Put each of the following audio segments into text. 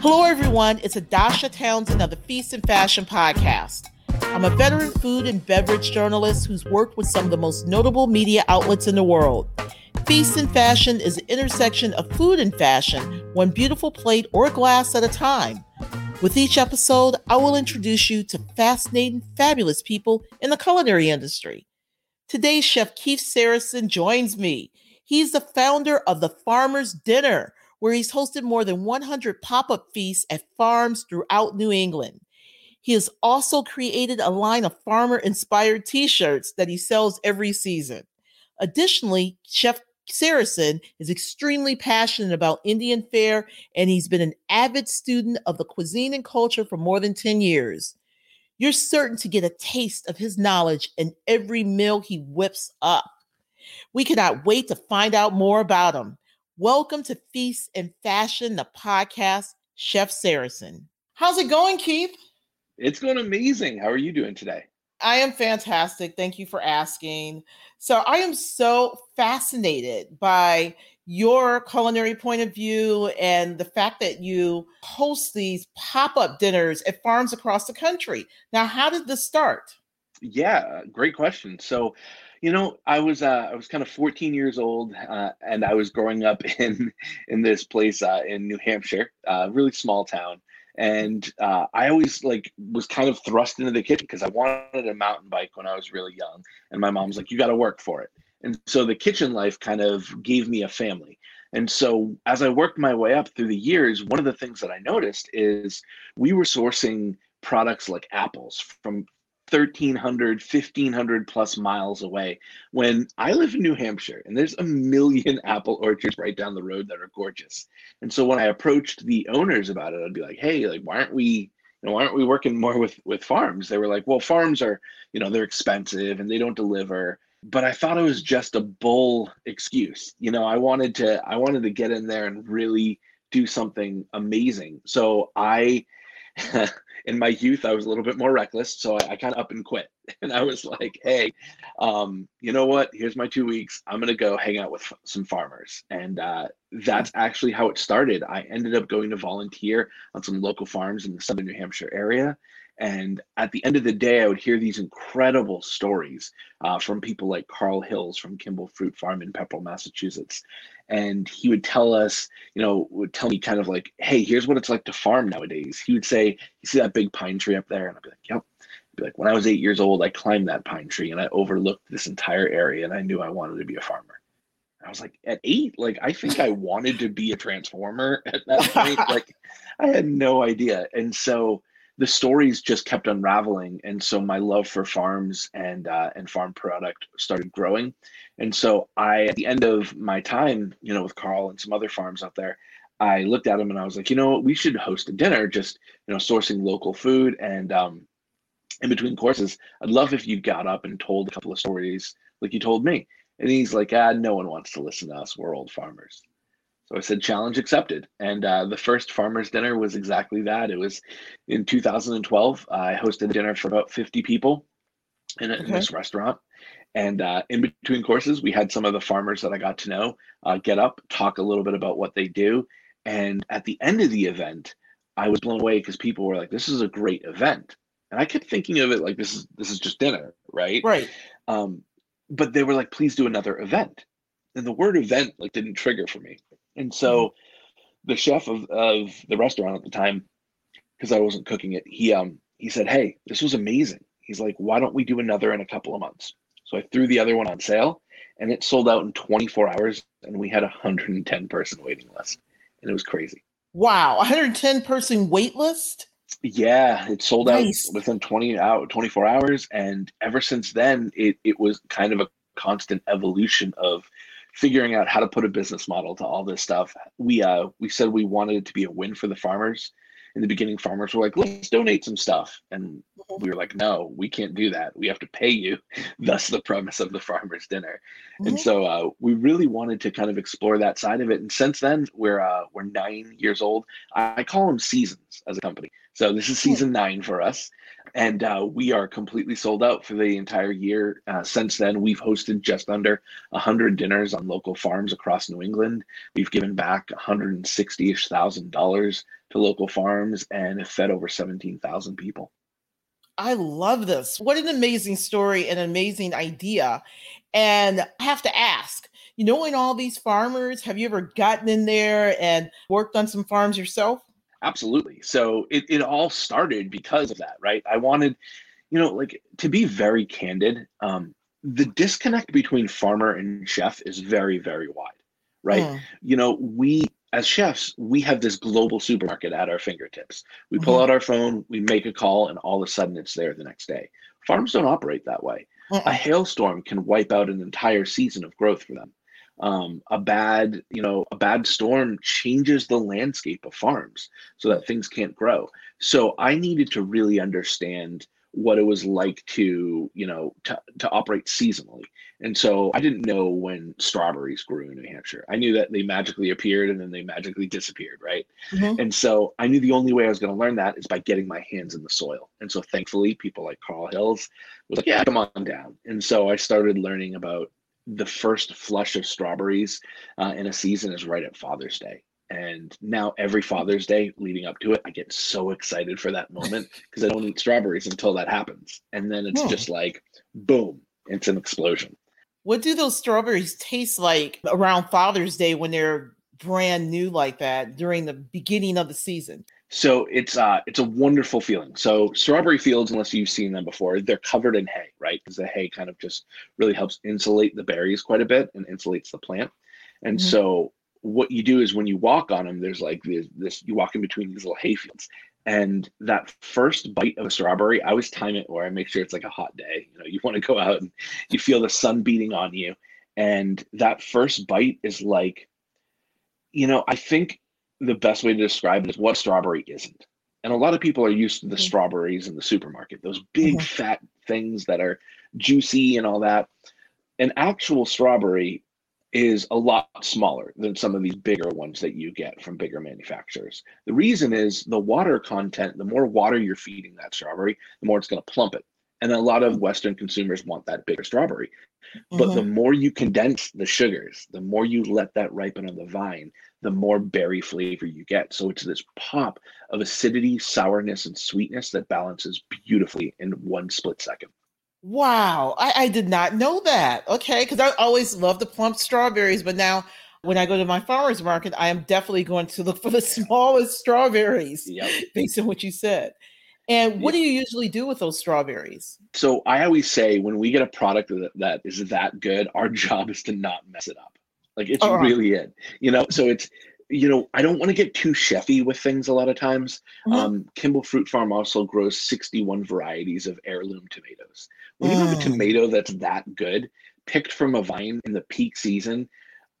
Hello, everyone. It's Adasha Townsend of the Feast and Fashion Podcast. I'm a veteran food and beverage journalist who's worked with some of the most notable media outlets in the world. Feast and Fashion is the intersection of food and fashion, one beautiful plate or glass at a time. With each episode, I will introduce you to fascinating, fabulous people in the culinary industry. Today, Chef Keith Sarasin joins me. He's the founder of the Farmer's Dinner, where he's hosted more than 100 pop up feasts at farms throughout New England. He has also created a line of farmer inspired t shirts that he sells every season. Additionally, Chef Sarasin is extremely passionate about Indian fare, and he's been an avid student of the cuisine and culture for more than 10 years. You're certain to get a taste of his knowledge in every meal he whips up. We cannot wait to find out more about him. Welcome to Feast and Fashion, the podcast, Chef Sarasin. How's it going, Keith? It's going amazing. How are you doing today? I am fantastic. Thank you for asking. So, I am so fascinated by your culinary point of view and the fact that you host these pop up dinners at farms across the country. Now, how did this start? Yeah, great question. So, you know, I was uh, I was kind of 14 years old, uh, and I was growing up in in this place uh, in New Hampshire, uh, really small town, and uh, I always like was kind of thrust into the kitchen because I wanted a mountain bike when I was really young, and my mom's like, "You got to work for it," and so the kitchen life kind of gave me a family. And so as I worked my way up through the years, one of the things that I noticed is we were sourcing products like apples from 1300 1500 plus miles away. When i live in new hampshire and there's a million apple orchards right down the road that are gorgeous. And so when i approached the owners about it i'd be like hey like why aren't we you know why aren't we working more with with farms? They were like well farms are you know they're expensive and they don't deliver but i thought it was just a bull excuse you know i wanted to i wanted to get in there and really do something amazing so i in my youth, I was a little bit more reckless, so I, I kind of up and quit. And I was like, "Hey, um, you know what? Here's my two weeks. I'm gonna go hang out with f- some farmers." And uh, that's actually how it started. I ended up going to volunteer on some local farms in the southern New Hampshire area. And at the end of the day, I would hear these incredible stories uh, from people like Carl Hills from Kimball Fruit Farm in Pepperell, Massachusetts. And he would tell us, you know, would tell me kind of like, hey, here's what it's like to farm nowadays. He would say, you see that big pine tree up there? And I'd be like, yep. I'd be like, when I was eight years old, I climbed that pine tree and I overlooked this entire area and I knew I wanted to be a farmer. I was like, at eight, like I think I wanted to be a transformer at that point. like I had no idea. And so the stories just kept unraveling, and so my love for farms and uh, and farm product started growing. And so I, at the end of my time, you know, with Carl and some other farms out there, I looked at him and I was like, you know, what we should host a dinner, just you know, sourcing local food and um, in between courses. I'd love if you got up and told a couple of stories like you told me. And he's like, ah, no one wants to listen to us. We're old farmers. So I said, challenge accepted. And uh, the first farmer's dinner was exactly that. It was in 2012. I hosted a dinner for about 50 people in, a, okay. in this restaurant. And uh, in between courses, we had some of the farmers that I got to know uh, get up, talk a little bit about what they do. And at the end of the event, I was blown away because people were like, "This is a great event," and I kept thinking of it like this is this is just dinner, right? Right. Um, but they were like, "Please do another event," and the word "event" like didn't trigger for me. And so mm-hmm. the chef of, of the restaurant at the time, because I wasn't cooking it, he um he said, Hey, this was amazing. He's like, why don't we do another in a couple of months? So I threw the other one on sale and it sold out in 24 hours and we had a 110 person waiting list. And it was crazy. Wow, 110 person wait list? Yeah, it sold nice. out within 20 out 24 hours and ever since then it it was kind of a constant evolution of figuring out how to put a business model to all this stuff. We uh we said we wanted it to be a win for the farmers. In the beginning, farmers were like, let's donate some stuff. And we were like, no, we can't do that. We have to pay you. Thus the premise of the farmers dinner. Mm-hmm. And so uh, we really wanted to kind of explore that side of it. And since then, we're uh, we're nine years old. I call them seasons as a company. So this is season nine for us. And uh, we are completely sold out for the entire year. Uh, since then, we've hosted just under 100 dinners on local farms across New England. We've given back 160-ish thousand dollars to local farms and fed over 17,000 people. I love this. What an amazing story, an amazing idea. And I have to ask, you knowing all these farmers, have you ever gotten in there and worked on some farms yourself? Absolutely. So it, it all started because of that, right? I wanted, you know, like to be very candid, um, the disconnect between farmer and chef is very, very wide, right? Mm. You know, we as chefs, we have this global supermarket at our fingertips. We pull mm-hmm. out our phone, we make a call, and all of a sudden it's there the next day. Farms don't operate that way. Mm-mm. A hailstorm can wipe out an entire season of growth for them um, a bad you know a bad storm changes the landscape of farms so that things can't grow. So i needed to really understand what it was like to you know to, to operate seasonally. And so i didn't know when strawberries grew in new hampshire. I knew that they magically appeared and then they magically disappeared right? Mm-hmm. and so i knew the only way i was going to learn that is by getting my hands in the soil. And so thankfully people like carl hills was like yeah come on down. And so i started learning about the first flush of strawberries uh, in a season is right at Father's Day. And now every Father's Day leading up to it, I get so excited for that moment because I don't eat strawberries until that happens. And then it's oh. just like, boom, it's an explosion. What do those strawberries taste like around Father's Day when they're brand new like that during the beginning of the season? So it's uh it's a wonderful feeling. So strawberry fields, unless you've seen them before, they're covered in hay, right? Because the hay kind of just really helps insulate the berries quite a bit and insulates the plant. And mm-hmm. so what you do is when you walk on them, there's like this, this you walk in between these little hay fields. And that first bite of a strawberry, I always time it where I make sure it's like a hot day. You know, you want to go out and you feel the sun beating on you. And that first bite is like, you know, I think the best way to describe it is what strawberry isn't. And a lot of people are used to the mm-hmm. strawberries in the supermarket, those big mm-hmm. fat things that are juicy and all that. An actual strawberry is a lot smaller than some of these bigger ones that you get from bigger manufacturers. The reason is the water content, the more water you're feeding that strawberry, the more it's going to plump it. And a lot of Western consumers want that bigger strawberry. Mm-hmm. But the more you condense the sugars, the more you let that ripen on the vine, the more berry flavor you get. So it's this pop of acidity, sourness, and sweetness that balances beautifully in one split second. Wow, I, I did not know that. Okay, because I always love the plump strawberries, but now when I go to my farmer's market, I am definitely going to look for the smallest strawberries yep. based on what you said. And what do you usually do with those strawberries? So I always say when we get a product that, that is that good, our job is to not mess it up. Like it's oh, really it. You know, so it's you know, I don't want to get too chefy with things a lot of times. Mm-hmm. Um, Kimball Fruit Farm also grows 61 varieties of heirloom tomatoes. When mm. you have a mm. tomato that's that good, picked from a vine in the peak season,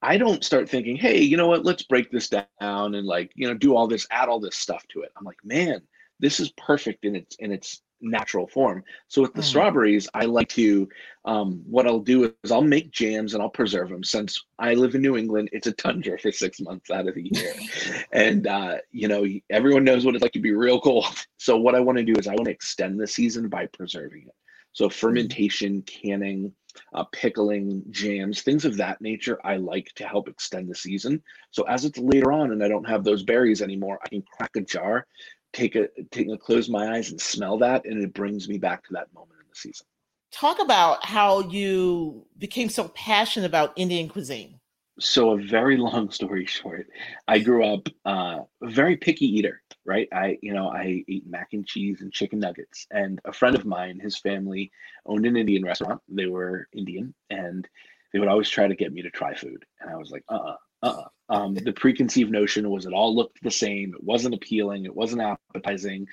I don't start thinking, hey, you know what, let's break this down and like, you know, do all this, add all this stuff to it. I'm like, man, this is perfect in its in its natural form. So with the mm. strawberries, I like to, um, what I'll do is I'll make jams and I'll preserve them. Since I live in New England, it's a tundra for six months out of the year, and uh, you know everyone knows what it's like to be real cold. So what I want to do is I want to extend the season by preserving it. So mm. fermentation, canning, uh, pickling, jams, things of that nature, I like to help extend the season. So as it's later on and I don't have those berries anymore, I can crack a jar, take a take a close my eyes and smell that and it brings me back to that moment in the season. Talk about how you became so passionate about indian cuisine. So a very long story short i grew up uh, a very picky eater right? I you know i ate mac and cheese and chicken nuggets and a friend of mine his family owned an indian restaurant. They were indian and they would always try to get me to try food and i was like uh-uh uh-uh. Um, the preconceived notion was it all looked the same. It wasn't appealing. It wasn't appetizing.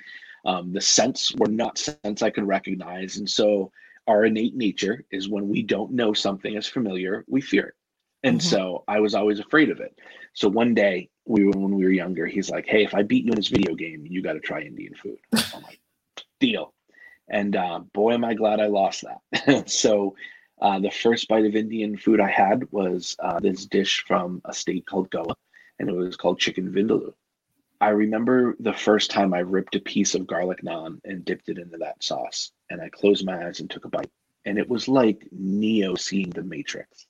Um, the scents were not scents I could recognize. And so our innate nature is when we don't know something is familiar, we fear it. And mm-hmm. so I was always afraid of it. So one day we were when we were younger, he's like, Hey, if I beat you in this video game, you got to try Indian food. I'm like, deal. And uh, boy, am I glad I lost that. so uh, the first bite of Indian food I had was uh, this dish from a state called Goa, and it was called chicken vindaloo. I remember the first time I ripped a piece of garlic naan and dipped it into that sauce. And I closed my eyes and took a bite. And it was like Neo seeing the Matrix.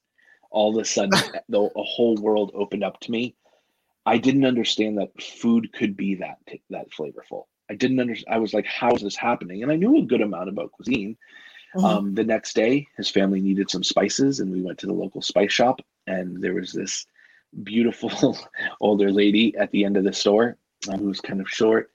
All of a sudden, the a whole world opened up to me. I didn't understand that food could be that that flavorful. I didn't understand. I was like, how is this happening? And I knew a good amount about cuisine. Mm-hmm. Um, the next day, his family needed some spices, and we went to the local spice shop. And there was this beautiful older lady at the end of the store um, who was kind of short.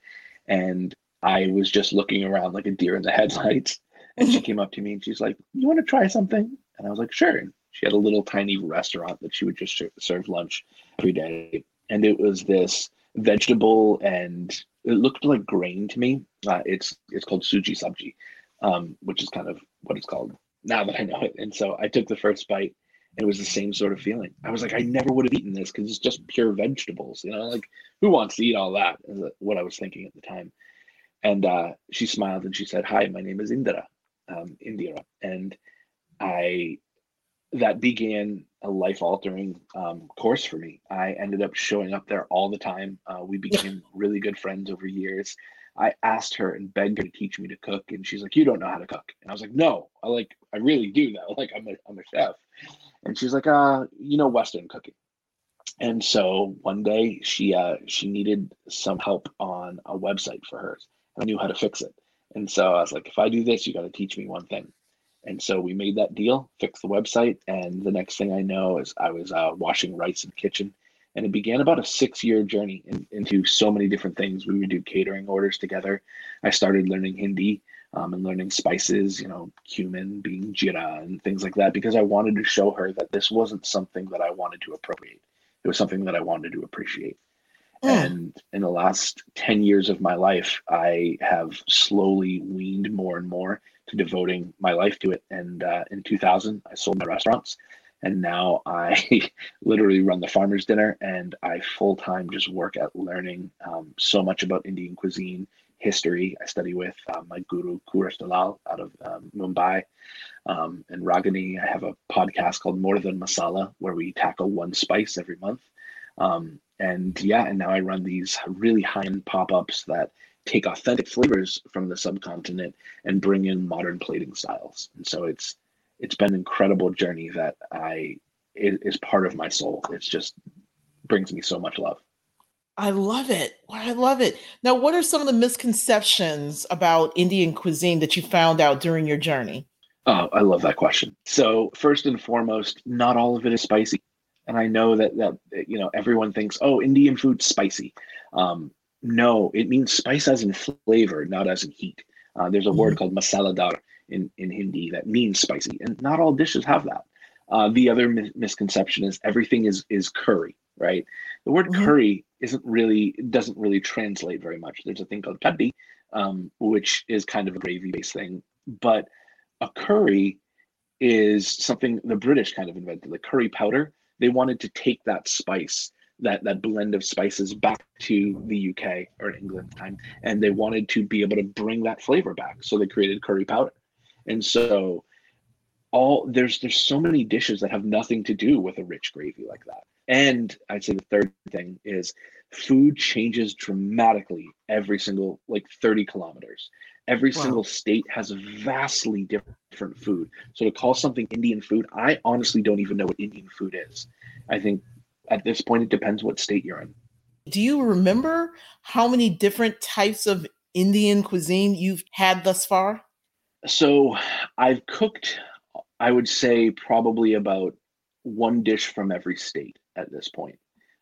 And I was just looking around like a deer in the headlights. And she came up to me and she's like, You want to try something? And I was like, Sure. And she had a little tiny restaurant that she would just serve lunch every day. And it was this vegetable and it looked like grain to me. Uh, it's it's called suji sabji, um, which is kind of what it's called now that I know it. And so I took the first bite and it was the same sort of feeling. I was like, I never would have eaten this because it's just pure vegetables. You know, like who wants to eat all that? Is what I was thinking at the time. And uh, she smiled and she said, "Hi, my name is Indira, um, Indira," and I that began a life altering um, course for me. I ended up showing up there all the time. Uh, we became really good friends over years. I asked her and begged her to teach me to cook, and she's like, "You don't know how to cook," and I was like, "No, I like, I really do though. Like, I'm a, I'm a chef." And she's like, "Uh, you know, Western cooking." And so one day she uh, she needed some help on a website for hers, and I knew how to fix it. And so I was like, "If I do this, you got to teach me one thing." And so we made that deal, fixed the website, and the next thing I know is I was uh, washing rice in the kitchen and it began about a six year journey in, into so many different things. We would do catering orders together. I started learning Hindi um, and learning spices, you know, cumin being jira and things like that, because I wanted to show her that this wasn't something that I wanted to appropriate. It was something that I wanted to appreciate. Mm. And in the last 10 years of my life, I have slowly weaned more and more to devoting my life to it. And uh, in 2000, I sold my restaurants and now I literally run the farmer's dinner and I full time just work at learning um, so much about Indian cuisine, history. I study with uh, my guru, Kurush Dalal, out of um, Mumbai. Um, and Ragini, I have a podcast called More Than Masala, where we tackle one spice every month. Um, and yeah, and now I run these really high end pop ups that take authentic flavors from the subcontinent and bring in modern plating styles. And so it's it's been an incredible journey that I it is part of my soul. It's just brings me so much love. I love it. I love it. Now, what are some of the misconceptions about Indian cuisine that you found out during your journey? Oh, I love that question. So, first and foremost, not all of it is spicy. And I know that that you know everyone thinks, "Oh, Indian food spicy." Um, no, it means spice as in flavor, not as in heat. Uh, there's a mm-hmm. word called masaladar, in, in Hindi that means spicy, and not all dishes have that. Uh, the other mi- misconception is everything is is curry, right? The word mm-hmm. curry isn't really doesn't really translate very much. There's a thing called kaddi, um, which is kind of a gravy based thing, but a curry is something the British kind of invented. The curry powder, they wanted to take that spice that that blend of spices back to the UK or England time, and they wanted to be able to bring that flavor back. So they created curry powder. And so all there's there's so many dishes that have nothing to do with a rich gravy like that. And I'd say the third thing is food changes dramatically every single like 30 kilometers. Every wow. single state has vastly different food. So to call something Indian food, I honestly don't even know what Indian food is. I think at this point it depends what state you're in. Do you remember how many different types of Indian cuisine you've had thus far? So I've cooked, I would say, probably about one dish from every state at this point.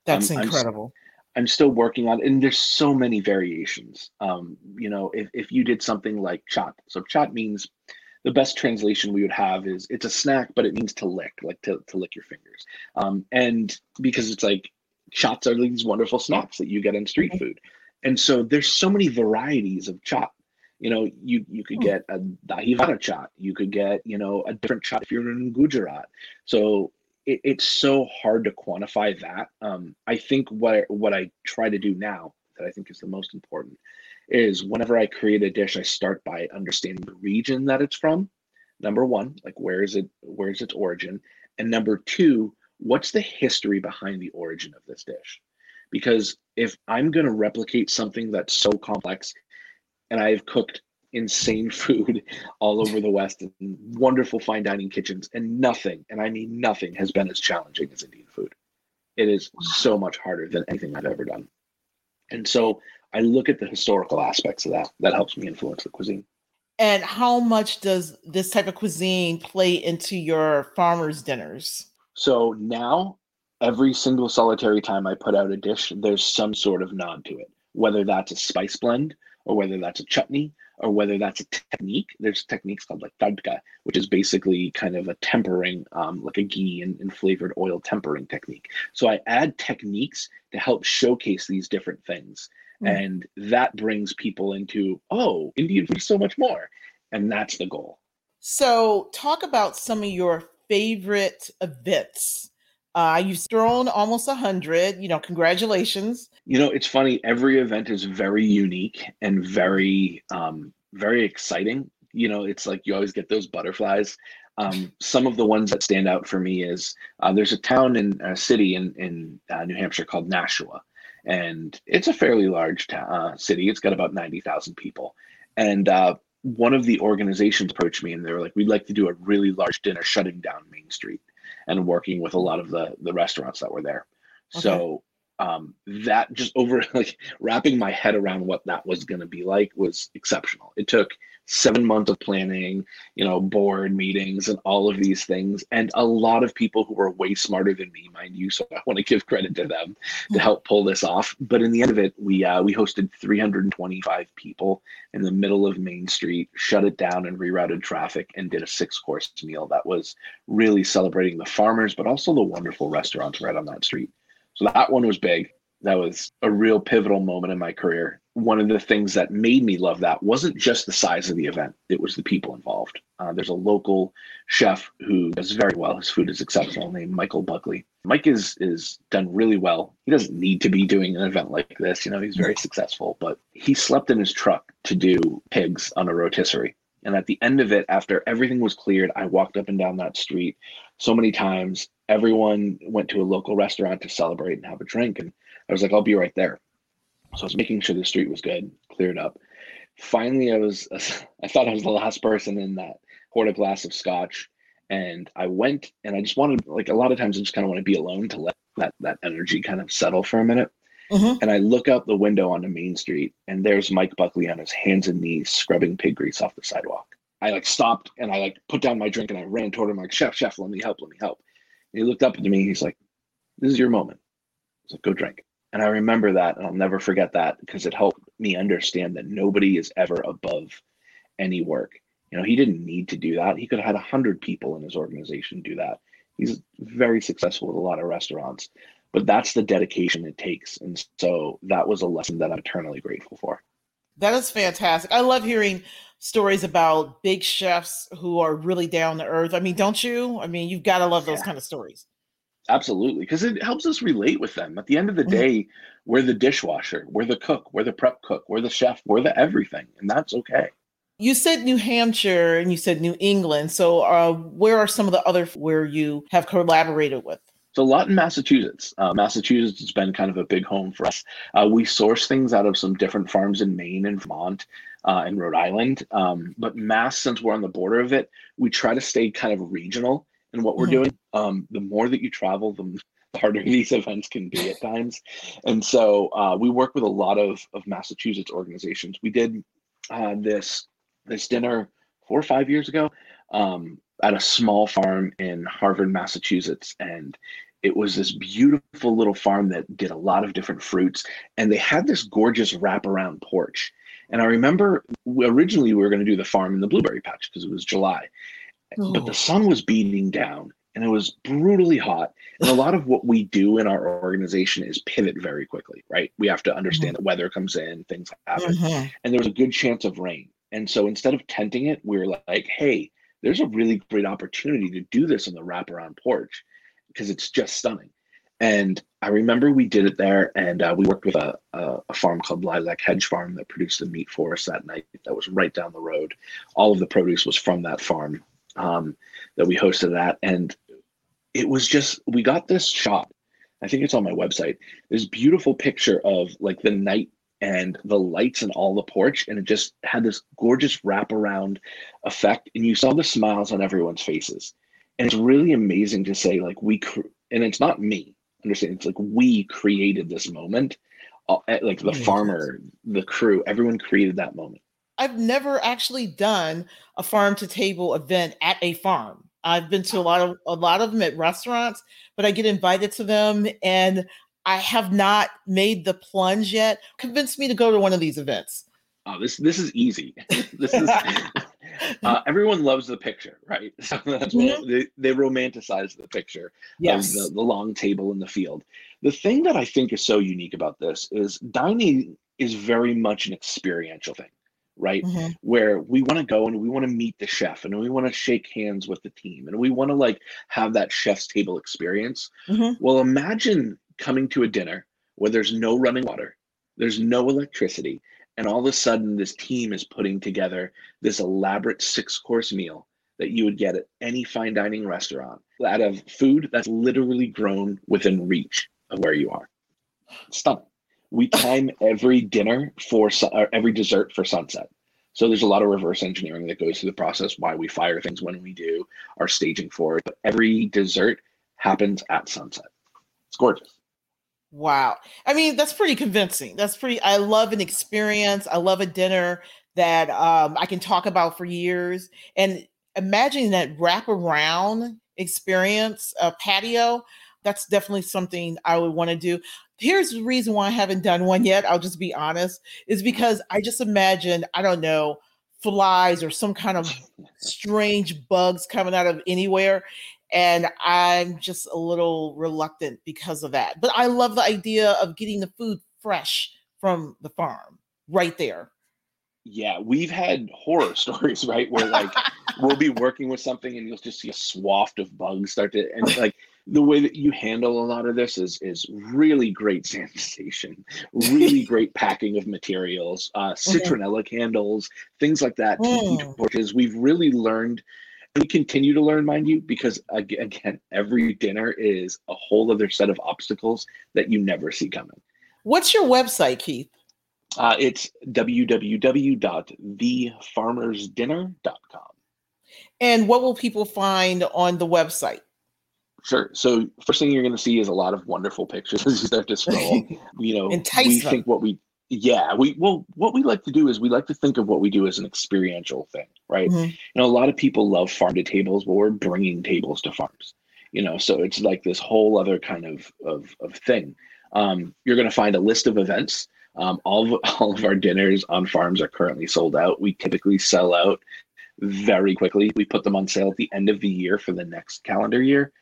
That's incredible. I'm, I'm, still working on, it, and there's so many variations. Um, you know, if, if you did something like chat, so chat means the best translation we would have is it's a snack, but it means to lick, like to, to lick your fingers. Um, and because it's like chaats are these wonderful snacks that you get in street food. And so there's so many varieties of chaat you know, you you could hmm. get a dahi vada chaat. You could get, you know, a different chaat if you're in Gujarat. So it, it's so hard to quantify that. Um, I think what what I try to do now that I think is the most important is whenever I create a dish, I start by understanding the region that it's from. Number one, like where is it? Where is its origin? And number two, what's the history behind the origin of this dish? because if I'm going to replicate something that's so complex and I've cooked insane food all over the West and wonderful fine dining kitchens, and nothing, and I mean nothing, has been as challenging as Indian food. It is so much harder than anything I've ever done. And so I look at the historical aspects of that. That helps me influence the cuisine. And how much does this type of cuisine play into your farmers' dinners? So now, every single solitary time I put out a dish, there's some sort of nod to it, whether that's a spice blend or whether that's a chutney or whether that's a technique. There's techniques called like tadka, which is basically kind of a tempering, um, like a ghee and, and, flavored oil tempering technique. So I add techniques to help showcase these different things. Mm. And that brings people into, oh, Indian food is so much more. And that's the goal. So talk about some of your favorite events uh, you've thrown almost a hundred. You know, congratulations. You know, it's funny. Every event is very unique and very, um, very exciting. You know, it's like you always get those butterflies. Um, some of the ones that stand out for me is uh, there's a town in a city in in uh, New Hampshire called Nashua, and it's a fairly large ta- uh, city. It's got about ninety thousand people, and uh, one of the organizations approached me and they were like, "We'd like to do a really large dinner shutting down Main Street." And working with a lot of the the restaurants that were there. Okay. So um, that just over like wrapping my head around what that was going to be like was exceptional. It took seven months of planning, you know, board meetings and all of these things, and a lot of people who were way smarter than me, mind you. So I want to give credit to them to help pull this off. But in the end of it, we uh, we hosted 325 people in the middle of Main Street, shut it down and rerouted traffic, and did a six course meal that was really celebrating the farmers, but also the wonderful restaurants right on that street. So that one was big. That was a real pivotal moment in my career. One of the things that made me love that wasn't just the size of the event, it was the people involved. Uh, there's a local chef who does very well. His food is exceptional, named Michael Buckley. Mike is is done really well. He doesn't need to be doing an event like this. You know, he's very successful, but he slept in his truck to do pigs on a rotisserie. And at the end of it, after everything was cleared, I walked up and down that street so many times. Everyone went to a local restaurant to celebrate and have a drink. And I was like, I'll be right there. So I was making sure the street was good, cleared up. Finally, I was, I thought I was the last person in that, poured a glass of scotch. And I went and I just wanted, like a lot of times, I just kind of want to be alone to let that, that energy kind of settle for a minute. Mm-hmm. And I look out the window onto Main Street, and there's Mike Buckley on his hands and knees scrubbing pig grease off the sidewalk. I like stopped and I like put down my drink and I ran toward him like, Chef, Chef, let me help, let me help. And he looked up at me. He's like, This is your moment. Was like, Go drink. And I remember that, and I'll never forget that because it helped me understand that nobody is ever above any work. You know, he didn't need to do that. He could have had a hundred people in his organization do that. He's very successful with a lot of restaurants but that's the dedication it takes. And so that was a lesson that I'm eternally grateful for. That is fantastic. I love hearing stories about big chefs who are really down to earth. I mean, don't you? I mean, you've got to love those yeah. kind of stories. Absolutely, because it helps us relate with them. At the end of the mm-hmm. day, we're the dishwasher, we're the cook, we're the prep cook, we're the chef, we're the everything, and that's okay. You said New Hampshire and you said New England. So, uh, where are some of the other where you have collaborated with? So a lot in Massachusetts. Uh, Massachusetts has been kind of a big home for us. Uh, we source things out of some different farms in Maine and Vermont uh, and Rhode Island. Um, but Mass, since we're on the border of it, we try to stay kind of regional in what we're mm-hmm. doing. Um, the more that you travel, the harder these events can be at times. And so uh, we work with a lot of, of Massachusetts organizations. We did uh, this this dinner four or five years ago um, at a small farm in Harvard, Massachusetts, and it was this beautiful little farm that did a lot of different fruits, and they had this gorgeous wraparound porch. And I remember originally we were going to do the farm in the blueberry patch because it was July, oh. but the oh. sun was beating down and it was brutally hot. And a lot of what we do in our organization is pivot very quickly, right? We have to understand mm-hmm. that weather comes in, things happen, mm-hmm. and there was a good chance of rain. And so instead of tenting it, we were like, hey, there's a really great opportunity to do this on the wraparound porch because it's just stunning. And I remember we did it there, and uh, we worked with a, a, a, farm called Lilac Hedge Farm that produced the meat for us that night. That was right down the road. All of the produce was from that farm um, that we hosted at, and it was just we got this shot I think it's on my website. This beautiful picture of like the night and the lights and all the porch, and it just had this gorgeous wraparound effect. And you saw the smiles on everyone's faces, and it's really amazing to say like we cr- and it's not me. Understand? It's like we created this moment. Uh, like the farmer, the crew, everyone created that moment. I've never actually done a farm to table event at a farm. I've been to a lot of a lot of them at restaurants, but I get invited to them and I have not made the plunge yet. Convince me to go to one of these events. Oh, this this is easy. this is uh, everyone loves the picture, right? So that's mm-hmm. what they, they romanticize the picture yes. of the, the long table in the field. The thing that I think is so unique about this is dining is very much an experiential thing right? Mm-hmm. Where we want to go and we want to meet the chef and we want to shake hands with the team and we want to like have that chef's table experience. Mm-hmm. Well, imagine coming to a dinner where there's no running water, there's no electricity, and all of a sudden this team is putting together this elaborate six course meal that you would get at any fine dining restaurant out of food that's literally grown within reach of where you are. Stunning we time every dinner for or every dessert for sunset. So there's a lot of reverse engineering that goes through the process why we fire things when we do, our staging for it. But every dessert happens at sunset. It's gorgeous. Wow. I mean, that's pretty convincing. That's pretty I love an experience. I love a dinner that um, I can talk about for years. And imagining that wraparound experience, a patio, that's definitely something I would want to do here's the reason why I haven't done one yet. I'll just be honest, is because I just imagine, I don't know, flies or some kind of strange bugs coming out of anywhere. And I'm just a little reluctant because of that. But I love the idea of getting the food fresh from the farm right there. Yeah, we've had horror stories, right? Where like we'll be working with something and you'll just see a swath of bugs start to, and like, the way that you handle a lot of this is is really great sanitation, really great packing of materials, uh, citronella candles, things like that. Mm. Torches. We've really learned. We continue to learn, mind you, because again, every dinner is a whole other set of obstacles that you never see coming. What's your website, Keith? Uh, it's www.thefarmersdinner.com. And what will people find on the website? Sure. So first thing you're going to see is a lot of wonderful pictures as you start to scroll. you know, we think what we yeah we well what we like to do is we like to think of what we do as an experiential thing, right? Mm-hmm. You know, a lot of people love farm to tables, but we're bringing tables to farms. You know, so it's like this whole other kind of of, of thing. Um, you're going to find a list of events. Um, all of all of our dinners on farms are currently sold out. We typically sell out very quickly. We put them on sale at the end of the year for the next calendar year.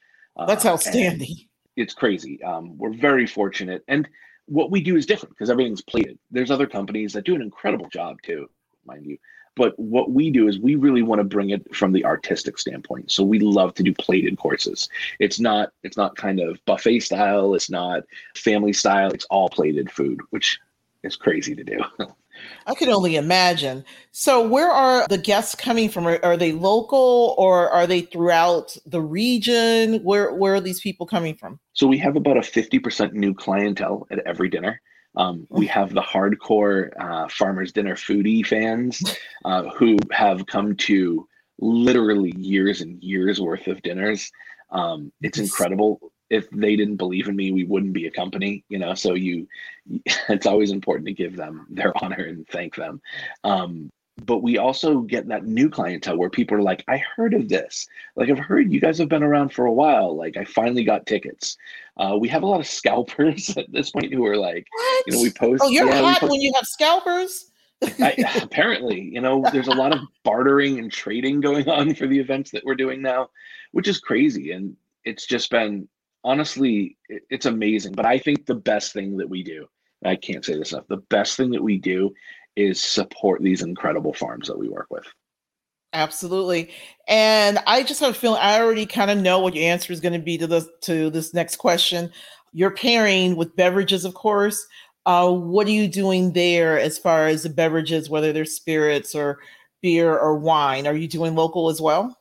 That's uh, outstanding. It's crazy. Um, we're very fortunate. And what we do is different because everything's plated. There's other companies that do an incredible job too, mind you. But what we do is we really want to bring it from the artistic standpoint. So we love to do plated courses. It's not it's not kind of buffet style, it's not family style, it's all plated food, which is crazy to do. I can only imagine. So, where are the guests coming from? Are, are, they local or are they throughout the region? Where Where are these people coming from? So, we have about a fifty percent new clientele at every dinner. Um, we have the hardcore uh, farmers dinner foodie fans uh, who have come to literally years and years worth of dinners. Um, it's incredible if they didn't believe in me, we wouldn't be a company, you know. So you, it's always important to give them their honor and thank them. Um, but we also get that new clientele where people are like, I heard of this. Like, I've heard you guys have been around for a while. Like, I finally got tickets. Uh, we have a lot of scalpers at this point who are like, what? you know, we post. Oh, you're yeah, hot post, when you have scalpers. I, apparently, you know, there's a lot of bartering and trading going on for the events that we're doing now, which is crazy. And it's just been honestly, it's amazing. But I think the best thing that we do, I can't say this enough, the best thing that we do is support these incredible farms that we work with. Absolutely. And I just have a feeling I already kind of know what your answer is going to be to this to this next question. You're pairing with beverages, of course. Uh, what are you doing there as far as the beverages, whether they're spirits or beer or wine? Are you doing local as well?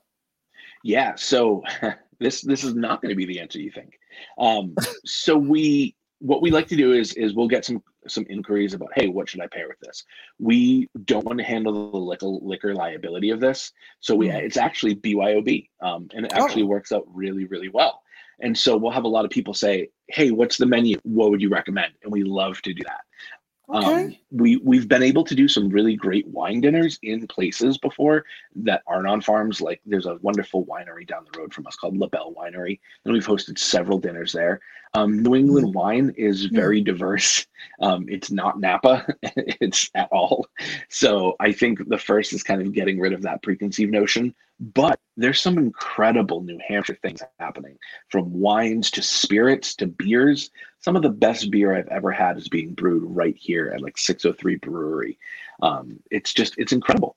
Yeah. So this this is not going to be the answer you think. Um, so we what we like to do is is we'll get some some inquiries about hey what should i pair with this we don't want to handle the liquor, liquor liability of this so we mm. it's actually byob um, and it actually oh. works out really really well and so we'll have a lot of people say hey what's the menu what would you recommend and we love to do that Okay. Um, we we've been able to do some really great wine dinners in places before that aren't on farms. Like there's a wonderful winery down the road from us called La Belle Winery, and we've hosted several dinners there. Um, New England mm. wine is very diverse. Um, it's not Napa, it's at all. So I think the first is kind of getting rid of that preconceived notion. But there's some incredible New Hampshire things happening, from wines to spirits to beers. Some of the best beer I've ever had is being brewed right here at like 603 Brewery. Um, it's just it's incredible.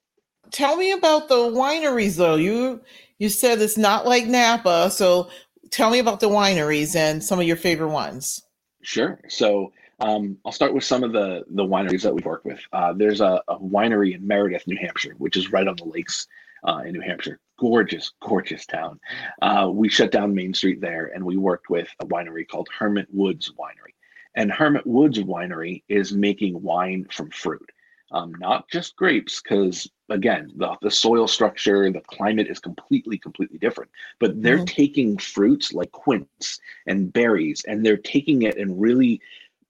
Tell me about the wineries though. You you said it's not like Napa, so tell me about the wineries and some of your favorite ones. Sure. So um, I'll start with some of the the wineries that we've worked with. Uh, there's a, a, winery in Meredith, New Hampshire, which is right on the lakes uh, in New Hampshire. Gorgeous, gorgeous town. Uh, we shut down Main Street there, and we worked with a winery called Hermit Woods Winery. And Hermit Woods Winery is making wine from fruit um, not just grapes, because again, the, the soil structure, the climate is completely, completely different. But they're mm-hmm. taking fruits like quince and berries, and they're taking it and really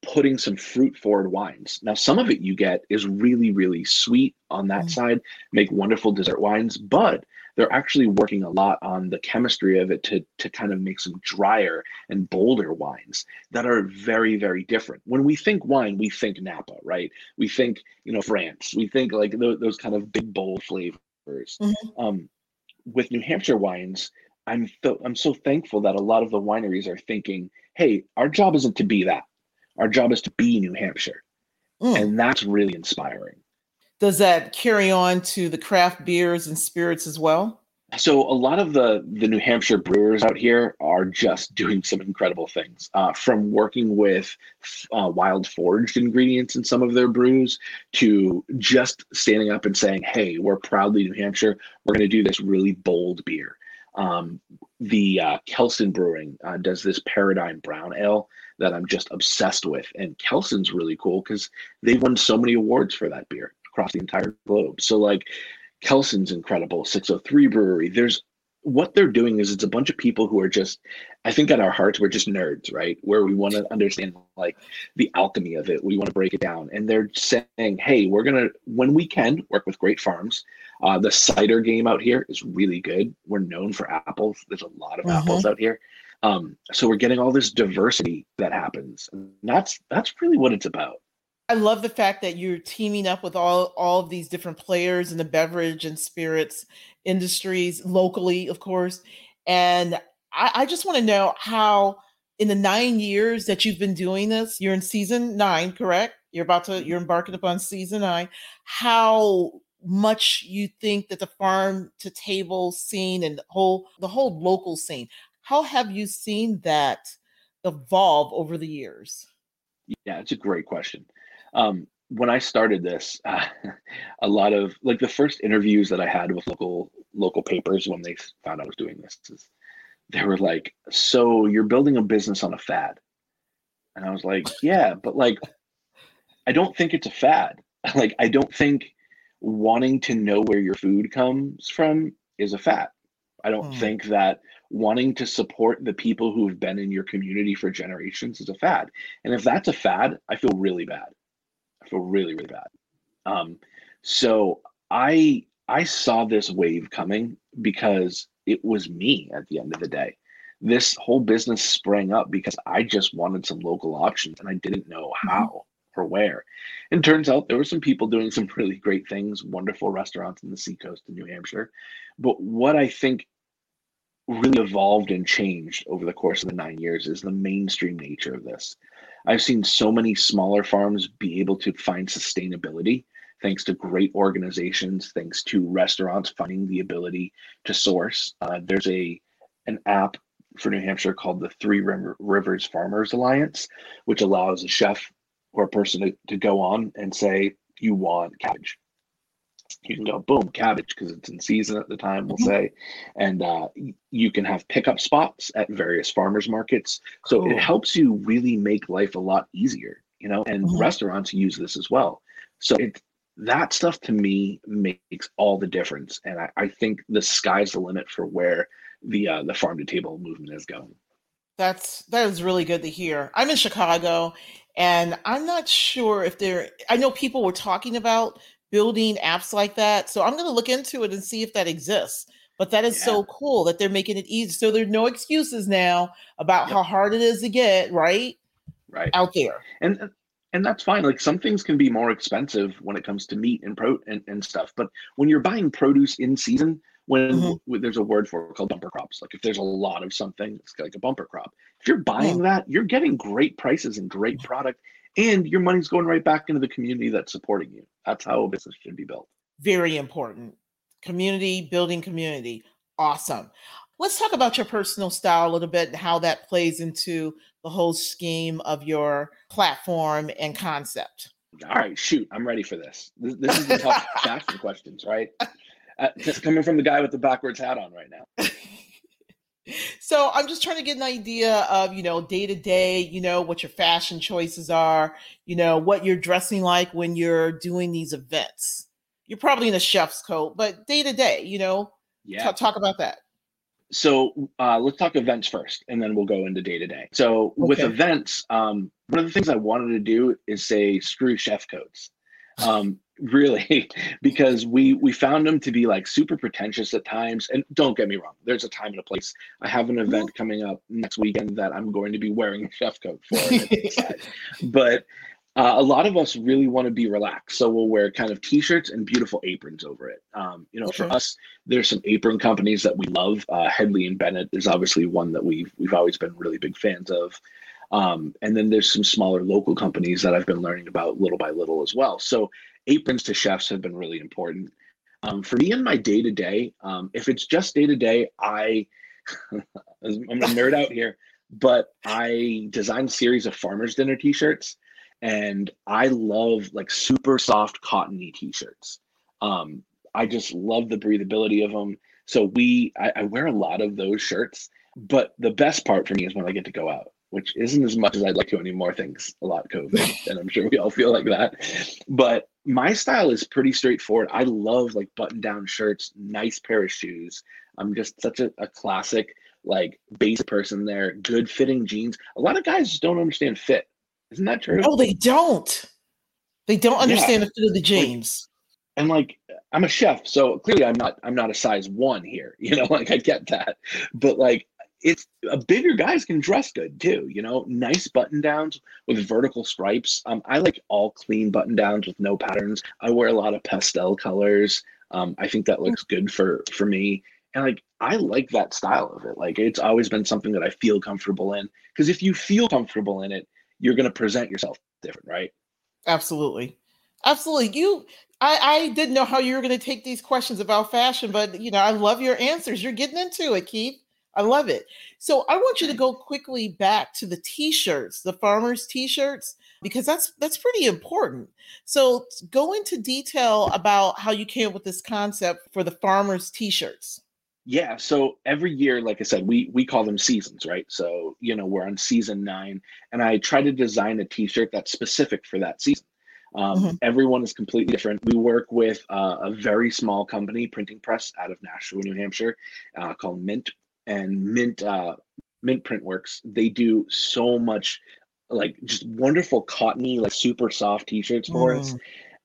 putting some fruit forward wines. Now, some of it you get is really, really sweet on that mm-hmm. side, make wonderful dessert wines, but they're actually working a lot on the chemistry of it to, to kind of make some drier and bolder wines that are very, very different. When we think wine, we think Napa, right? We think, you know, France. We think like those, those kind of big, bold flavors. Mm-hmm. Um, with New Hampshire wines, I'm th- I'm so thankful that a lot of the wineries are thinking, hey, our job isn't to be that. Our job is to be New Hampshire. Mm. And that's really inspiring does that carry on to the craft beers and spirits as well? So a lot of the the New Hampshire brewers out here are just doing some incredible things. Uh, from working with uh, wild foraged ingredients in some of their brews to just standing up and saying, "Hey, we're proudly New Hampshire. We're going to do this really bold beer." Um, the uh, Kelsen Brewing uh, does this Paradigm Brown Ale that I'm just obsessed with, and Kelsen's really cool because they've won so many awards for that beer across the entire globe. So like Kelsen's incredible, 603 Brewery. There's what they're doing is it's a bunch of people who are just i think at our hearts we're just nerds right? Where we want to understand like the alchemy of it. We want to break it down. And they're saying hey we're gonna when we can work with great farms. Uh, the cider game out here is really good. We're known for apples. There's a lot of mm-hmm. apples out here. Um, so we're getting all this diversity that happens. And that's that's really what it's about I love the fact that you're teaming up with all all of these different players in the beverage and spirits industries locally, of course. And I, I just want to know how, in the nine years that you've been doing this, you're in season nine, correct? You're about to mm-hmm. you're embarking upon season nine. How much you think that the farm to table scene and the whole the whole local scene, how have you seen that evolve over the years? Yeah, it's a great question. Um, when I started this, uh, a lot of like the first interviews that I had with local local papers when they found I was doing this, is, they were like, "So you're building a business on a fad?" And I was like, "Yeah, but like, I don't think it's a fad. like, I don't think wanting to know where your food comes from is a fad. I don't hmm. think that wanting to support the people who've been in your community for generations is a fad. And if that's a fad, I feel really bad." I feel really, really bad. Um, so I I saw this wave coming because it was me at the end of the day. This whole business sprang up because I just wanted some local options and I didn't know mm-hmm. how or where. And turns out there were some people doing some really great things, wonderful restaurants in the seacoast in New Hampshire. But what I think really evolved and changed over the course of the nine years is the mainstream nature of this. I've seen so many smaller farms be able to find sustainability thanks to great organizations, thanks to restaurants finding the ability to source. Uh, there's a an app for New Hampshire called the Three Rivers Farmers Alliance, which allows a chef or a person to, to go on and say, you want cabbage. You can go boom cabbage because it's in season at the time we'll mm-hmm. say and uh, you can have pickup spots at various farmers markets so cool. it helps you really make life a lot easier you know and mm-hmm. restaurants use this as well so it that stuff to me makes all the difference and i, I think the sky's the limit for where the uh, the farm to table movement is going that's that is really good to hear i'm in chicago and i'm not sure if there i know people were talking about building apps like that. So I'm going to look into it and see if that exists. But that is yeah. so cool that they're making it easy. So there's no excuses now about yep. how hard it is to get right, right out there. And and that's fine. Like some things can be more expensive when it comes to meat and pro and, and stuff. But when you're buying produce in season, when mm-hmm. there's a word for it called bumper crops, like if there's a lot of something, it's like a bumper crop. If you're buying yeah. that, you're getting great prices and great product and your money's going right back into the community that's supporting you. That's how a business should be built. Very important. Community, building community. Awesome. Let's talk about your personal style a little bit and how that plays into the whole scheme of your platform and concept. All right, shoot, I'm ready for this. This, this is the tough fashion questions, right? Uh, just coming from the guy with the backwards hat on right now. so I'm just trying to get an idea of, you know, day to day, you know, what your fashion choices are, you know, what you're dressing like when you're doing these events. You're probably in a chef's coat, but day to day, you know, yeah. T- talk about that. So uh, let's talk events first, and then we'll go into day to day. So okay. with events, um, one of the things I wanted to do is say screw chef coats. Um, really? Because we we found them to be like super pretentious at times. And don't get me wrong there's a time and a place. I have an event mm-hmm. coming up next weekend that i'm going to be wearing a chef coat for but uh, a lot of us really want to be relaxed so we'll wear kind of t-shirts and beautiful aprons over it. Um, you know okay. for us there's some apron companies that we love. Uh, Hedley and Bennett is obviously one that we've we've always been really big fans of. Um, and then there's some smaller local companies that I've been learning about little by little as well. So aprons to chefs have been really important. Um, for me in my day to day, if it's just day to day, I I'm gonna nerd out here, but I designed a series of farmers dinner t-shirts, and I love like super soft cottony t-shirts. Um, I just love the breathability of them. So we, I, I wear a lot of those shirts, but the best part for me is when I get to go out which isn't as much as I'd like to anymore. Things a lot COVID, and I'm sure we all feel like that. But my style is pretty straightforward. I love like button down shirts, nice pair of shoes. I'm just such a, a classic, like basic person there. Good fitting jeans. A lot of guys just don't understand fit. Isn't that true? No, they don't. They don't understand yeah. the fit of the jeans. And like I'm a chef, so clearly I'm not I'm not a size one here. You know, like I get that. But like it's a bigger guys can dress good too. You know, nice button downs with vertical stripes. Um, I like all clean button downs with no patterns. I wear a lot of pastel colors. Um, I think that looks good for for me. And like I like that style of it. Like it's always been something that I feel comfortable in. Because if you feel comfortable in it, you're gonna present yourself different, right? Absolutely. Absolutely. You I, I didn't know how you were going to take these questions about fashion, but you know, I love your answers. You're getting into it, Keith. I love it. So I want you to go quickly back to the t-shirts, the farmers t-shirts, because that's that's pretty important. So go into detail about how you came up with this concept for the farmers t-shirts. Yeah, so every year, like I said, we we call them seasons, right? So you know we're on season nine, and I try to design a T-shirt that's specific for that season. Um, mm-hmm. Everyone is completely different. We work with uh, a very small company, printing press out of Nashua, New Hampshire, uh, called Mint and Mint uh, Mint Printworks, they do so much like just wonderful cottony, like super soft t-shirts for mm. us.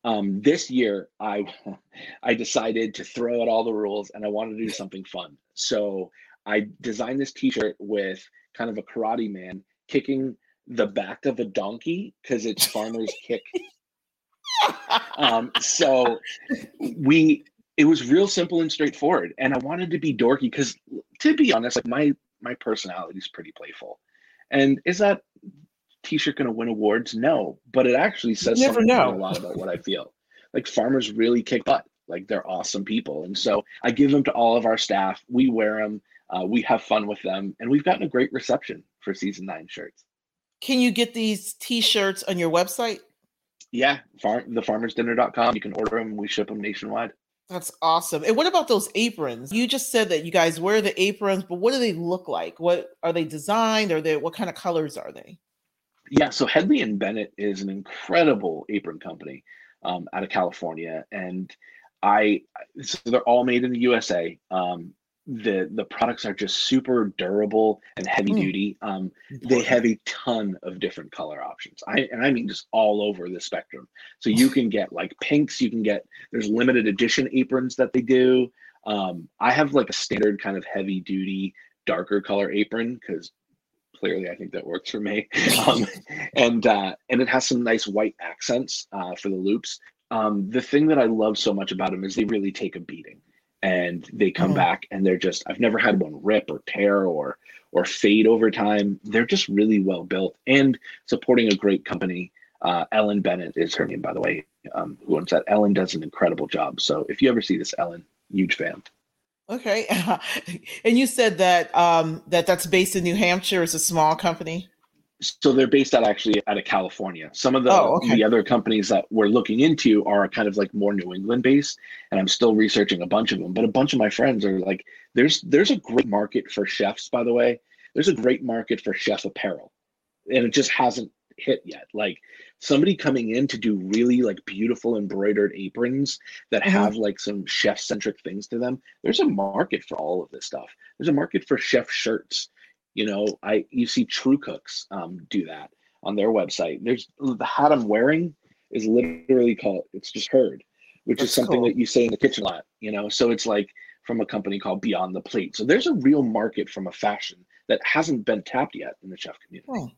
Um, this year, I I decided to throw out all the rules and I wanted to do something fun. So I designed this t-shirt with kind of a karate man kicking the back of a donkey because it's farmers kick. um, so we it was real simple and straightforward and i wanted to be dorky because to be honest like my my personality is pretty playful. And is that t-shirt going to win awards? No but it actually says something a lot about what i feel. Like farmers really kick butt. Like they're awesome people. And so i give them to all of our staff. We wear them uh, we have fun with them and we've gotten a great reception for season nine shirts. Can you get these t-shirts on your website? Yeah, farm thefarmersdinner.com. You can order them. We ship them nationwide. That's awesome. And what about those aprons? You just said that you guys wear the aprons, but what do they look like? What are they designed? Are they what kind of colors are they? Yeah, so Hedley and Bennett is an incredible apron company um, out of California, and I so they're all made in the USA. Um, the the products are just super durable and heavy mm. duty. Um, they have a ton of different color options. I and I mean just all over the spectrum. So you can get like pinks. You can get there's limited edition aprons that they do. Um, I have like a standard kind of heavy duty darker color apron because clearly I think that works for me. Um, and uh, and it has some nice white accents uh, for the loops. Um, the thing that I love so much about them is they really take a beating and they come mm-hmm. back and they're just I've never had one rip or tear or or fade over time. They're just really well built and supporting a great company. Uh, Ellen Bennett is her name, by the way, um, who owns that. Ellen does an incredible job. So if you ever see this, Ellen, huge fan. Okay, and you said that um, that that's based in New Hampshire. It's a small company so they're based out actually out of California. Some of the oh, okay. the other companies that we're looking into are kind of like more New England based, and I'm still researching a bunch of them. But a bunch of my friends are like, there's there's a great market for chefs, by the way. There's a great market for chef apparel, and it just hasn't hit yet. Like somebody coming in to do really like beautiful embroidered aprons that mm-hmm. have like some chef centric things to them. There's a market for all of this stuff. There's a market for chef shirts you know, I you see True Cooks um, do that on their website. There's the hat I'm wearing is literally called it's just heard, which That's is something cool. that you say in the kitchen a lot. You know, so it's like from a company called Beyond the Plate. So there's a real market from a fashion that hasn't been tapped yet in the chef community. Hmm.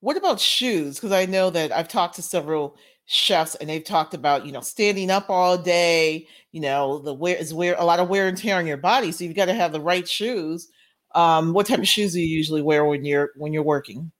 What about shoes? Because I know that I've talked to several chefs and they've talked about you know standing up all day you know the wear is wear a lot of wear and tear on your body so you've got to have the right shoes um, what type of shoes do you usually wear when you're when you're working?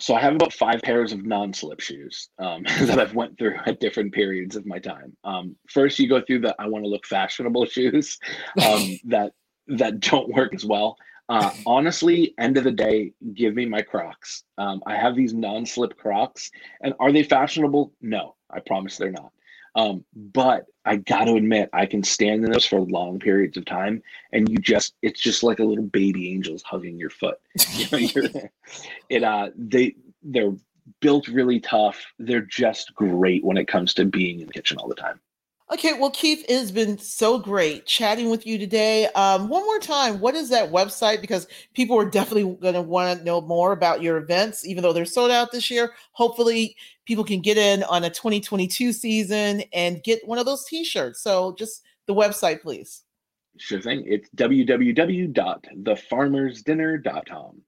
So I have about five pairs of non-slip shoes um, that I've went through at different periods of my time. Um, first, you go through the I want to look fashionable shoes um, that that don't work as well. Uh, honestly, end of the day, give me my Crocs. Um, I have these non-slip Crocs, and are they fashionable? No, I promise they're not. Um, but I got to admit, I can stand in those for long periods of time, and you just—it's just like a little baby angel's hugging your foot. You know, it uh, they they're built really tough. They're just great when it comes to being in the kitchen all the time. Okay, well, Keith, it has been so great chatting with you today. Um, one more time, what is that website? Because people are definitely going to want to know more about your events, even though they're sold out this year. Hopefully, people can get in on a 2022 season and get one of those T-shirts. So, just the website, please. Sure thing. It's www.thefarmersdinner.com.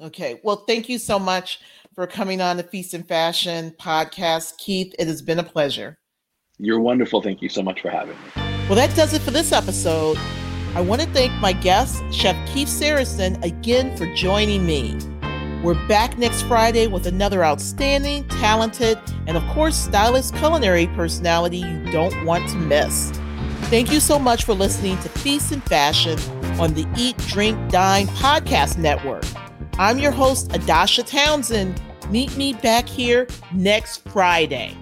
Okay. Well, thank you so much for coming on the Feast and Fashion podcast, Keith. It has been a pleasure. You're wonderful. Thank you so much for having me. Well, that does it for this episode. I want to thank my guest, Chef Keith Sarasin, again for joining me. We're back next Friday with another outstanding, talented, and of course, stylish culinary personality you don't want to miss. Thank you so much for listening to Feast and Fashion on the Eat, Drink, Dine podcast network. I'm your host, Adasha Townsend. Meet me back here next Friday.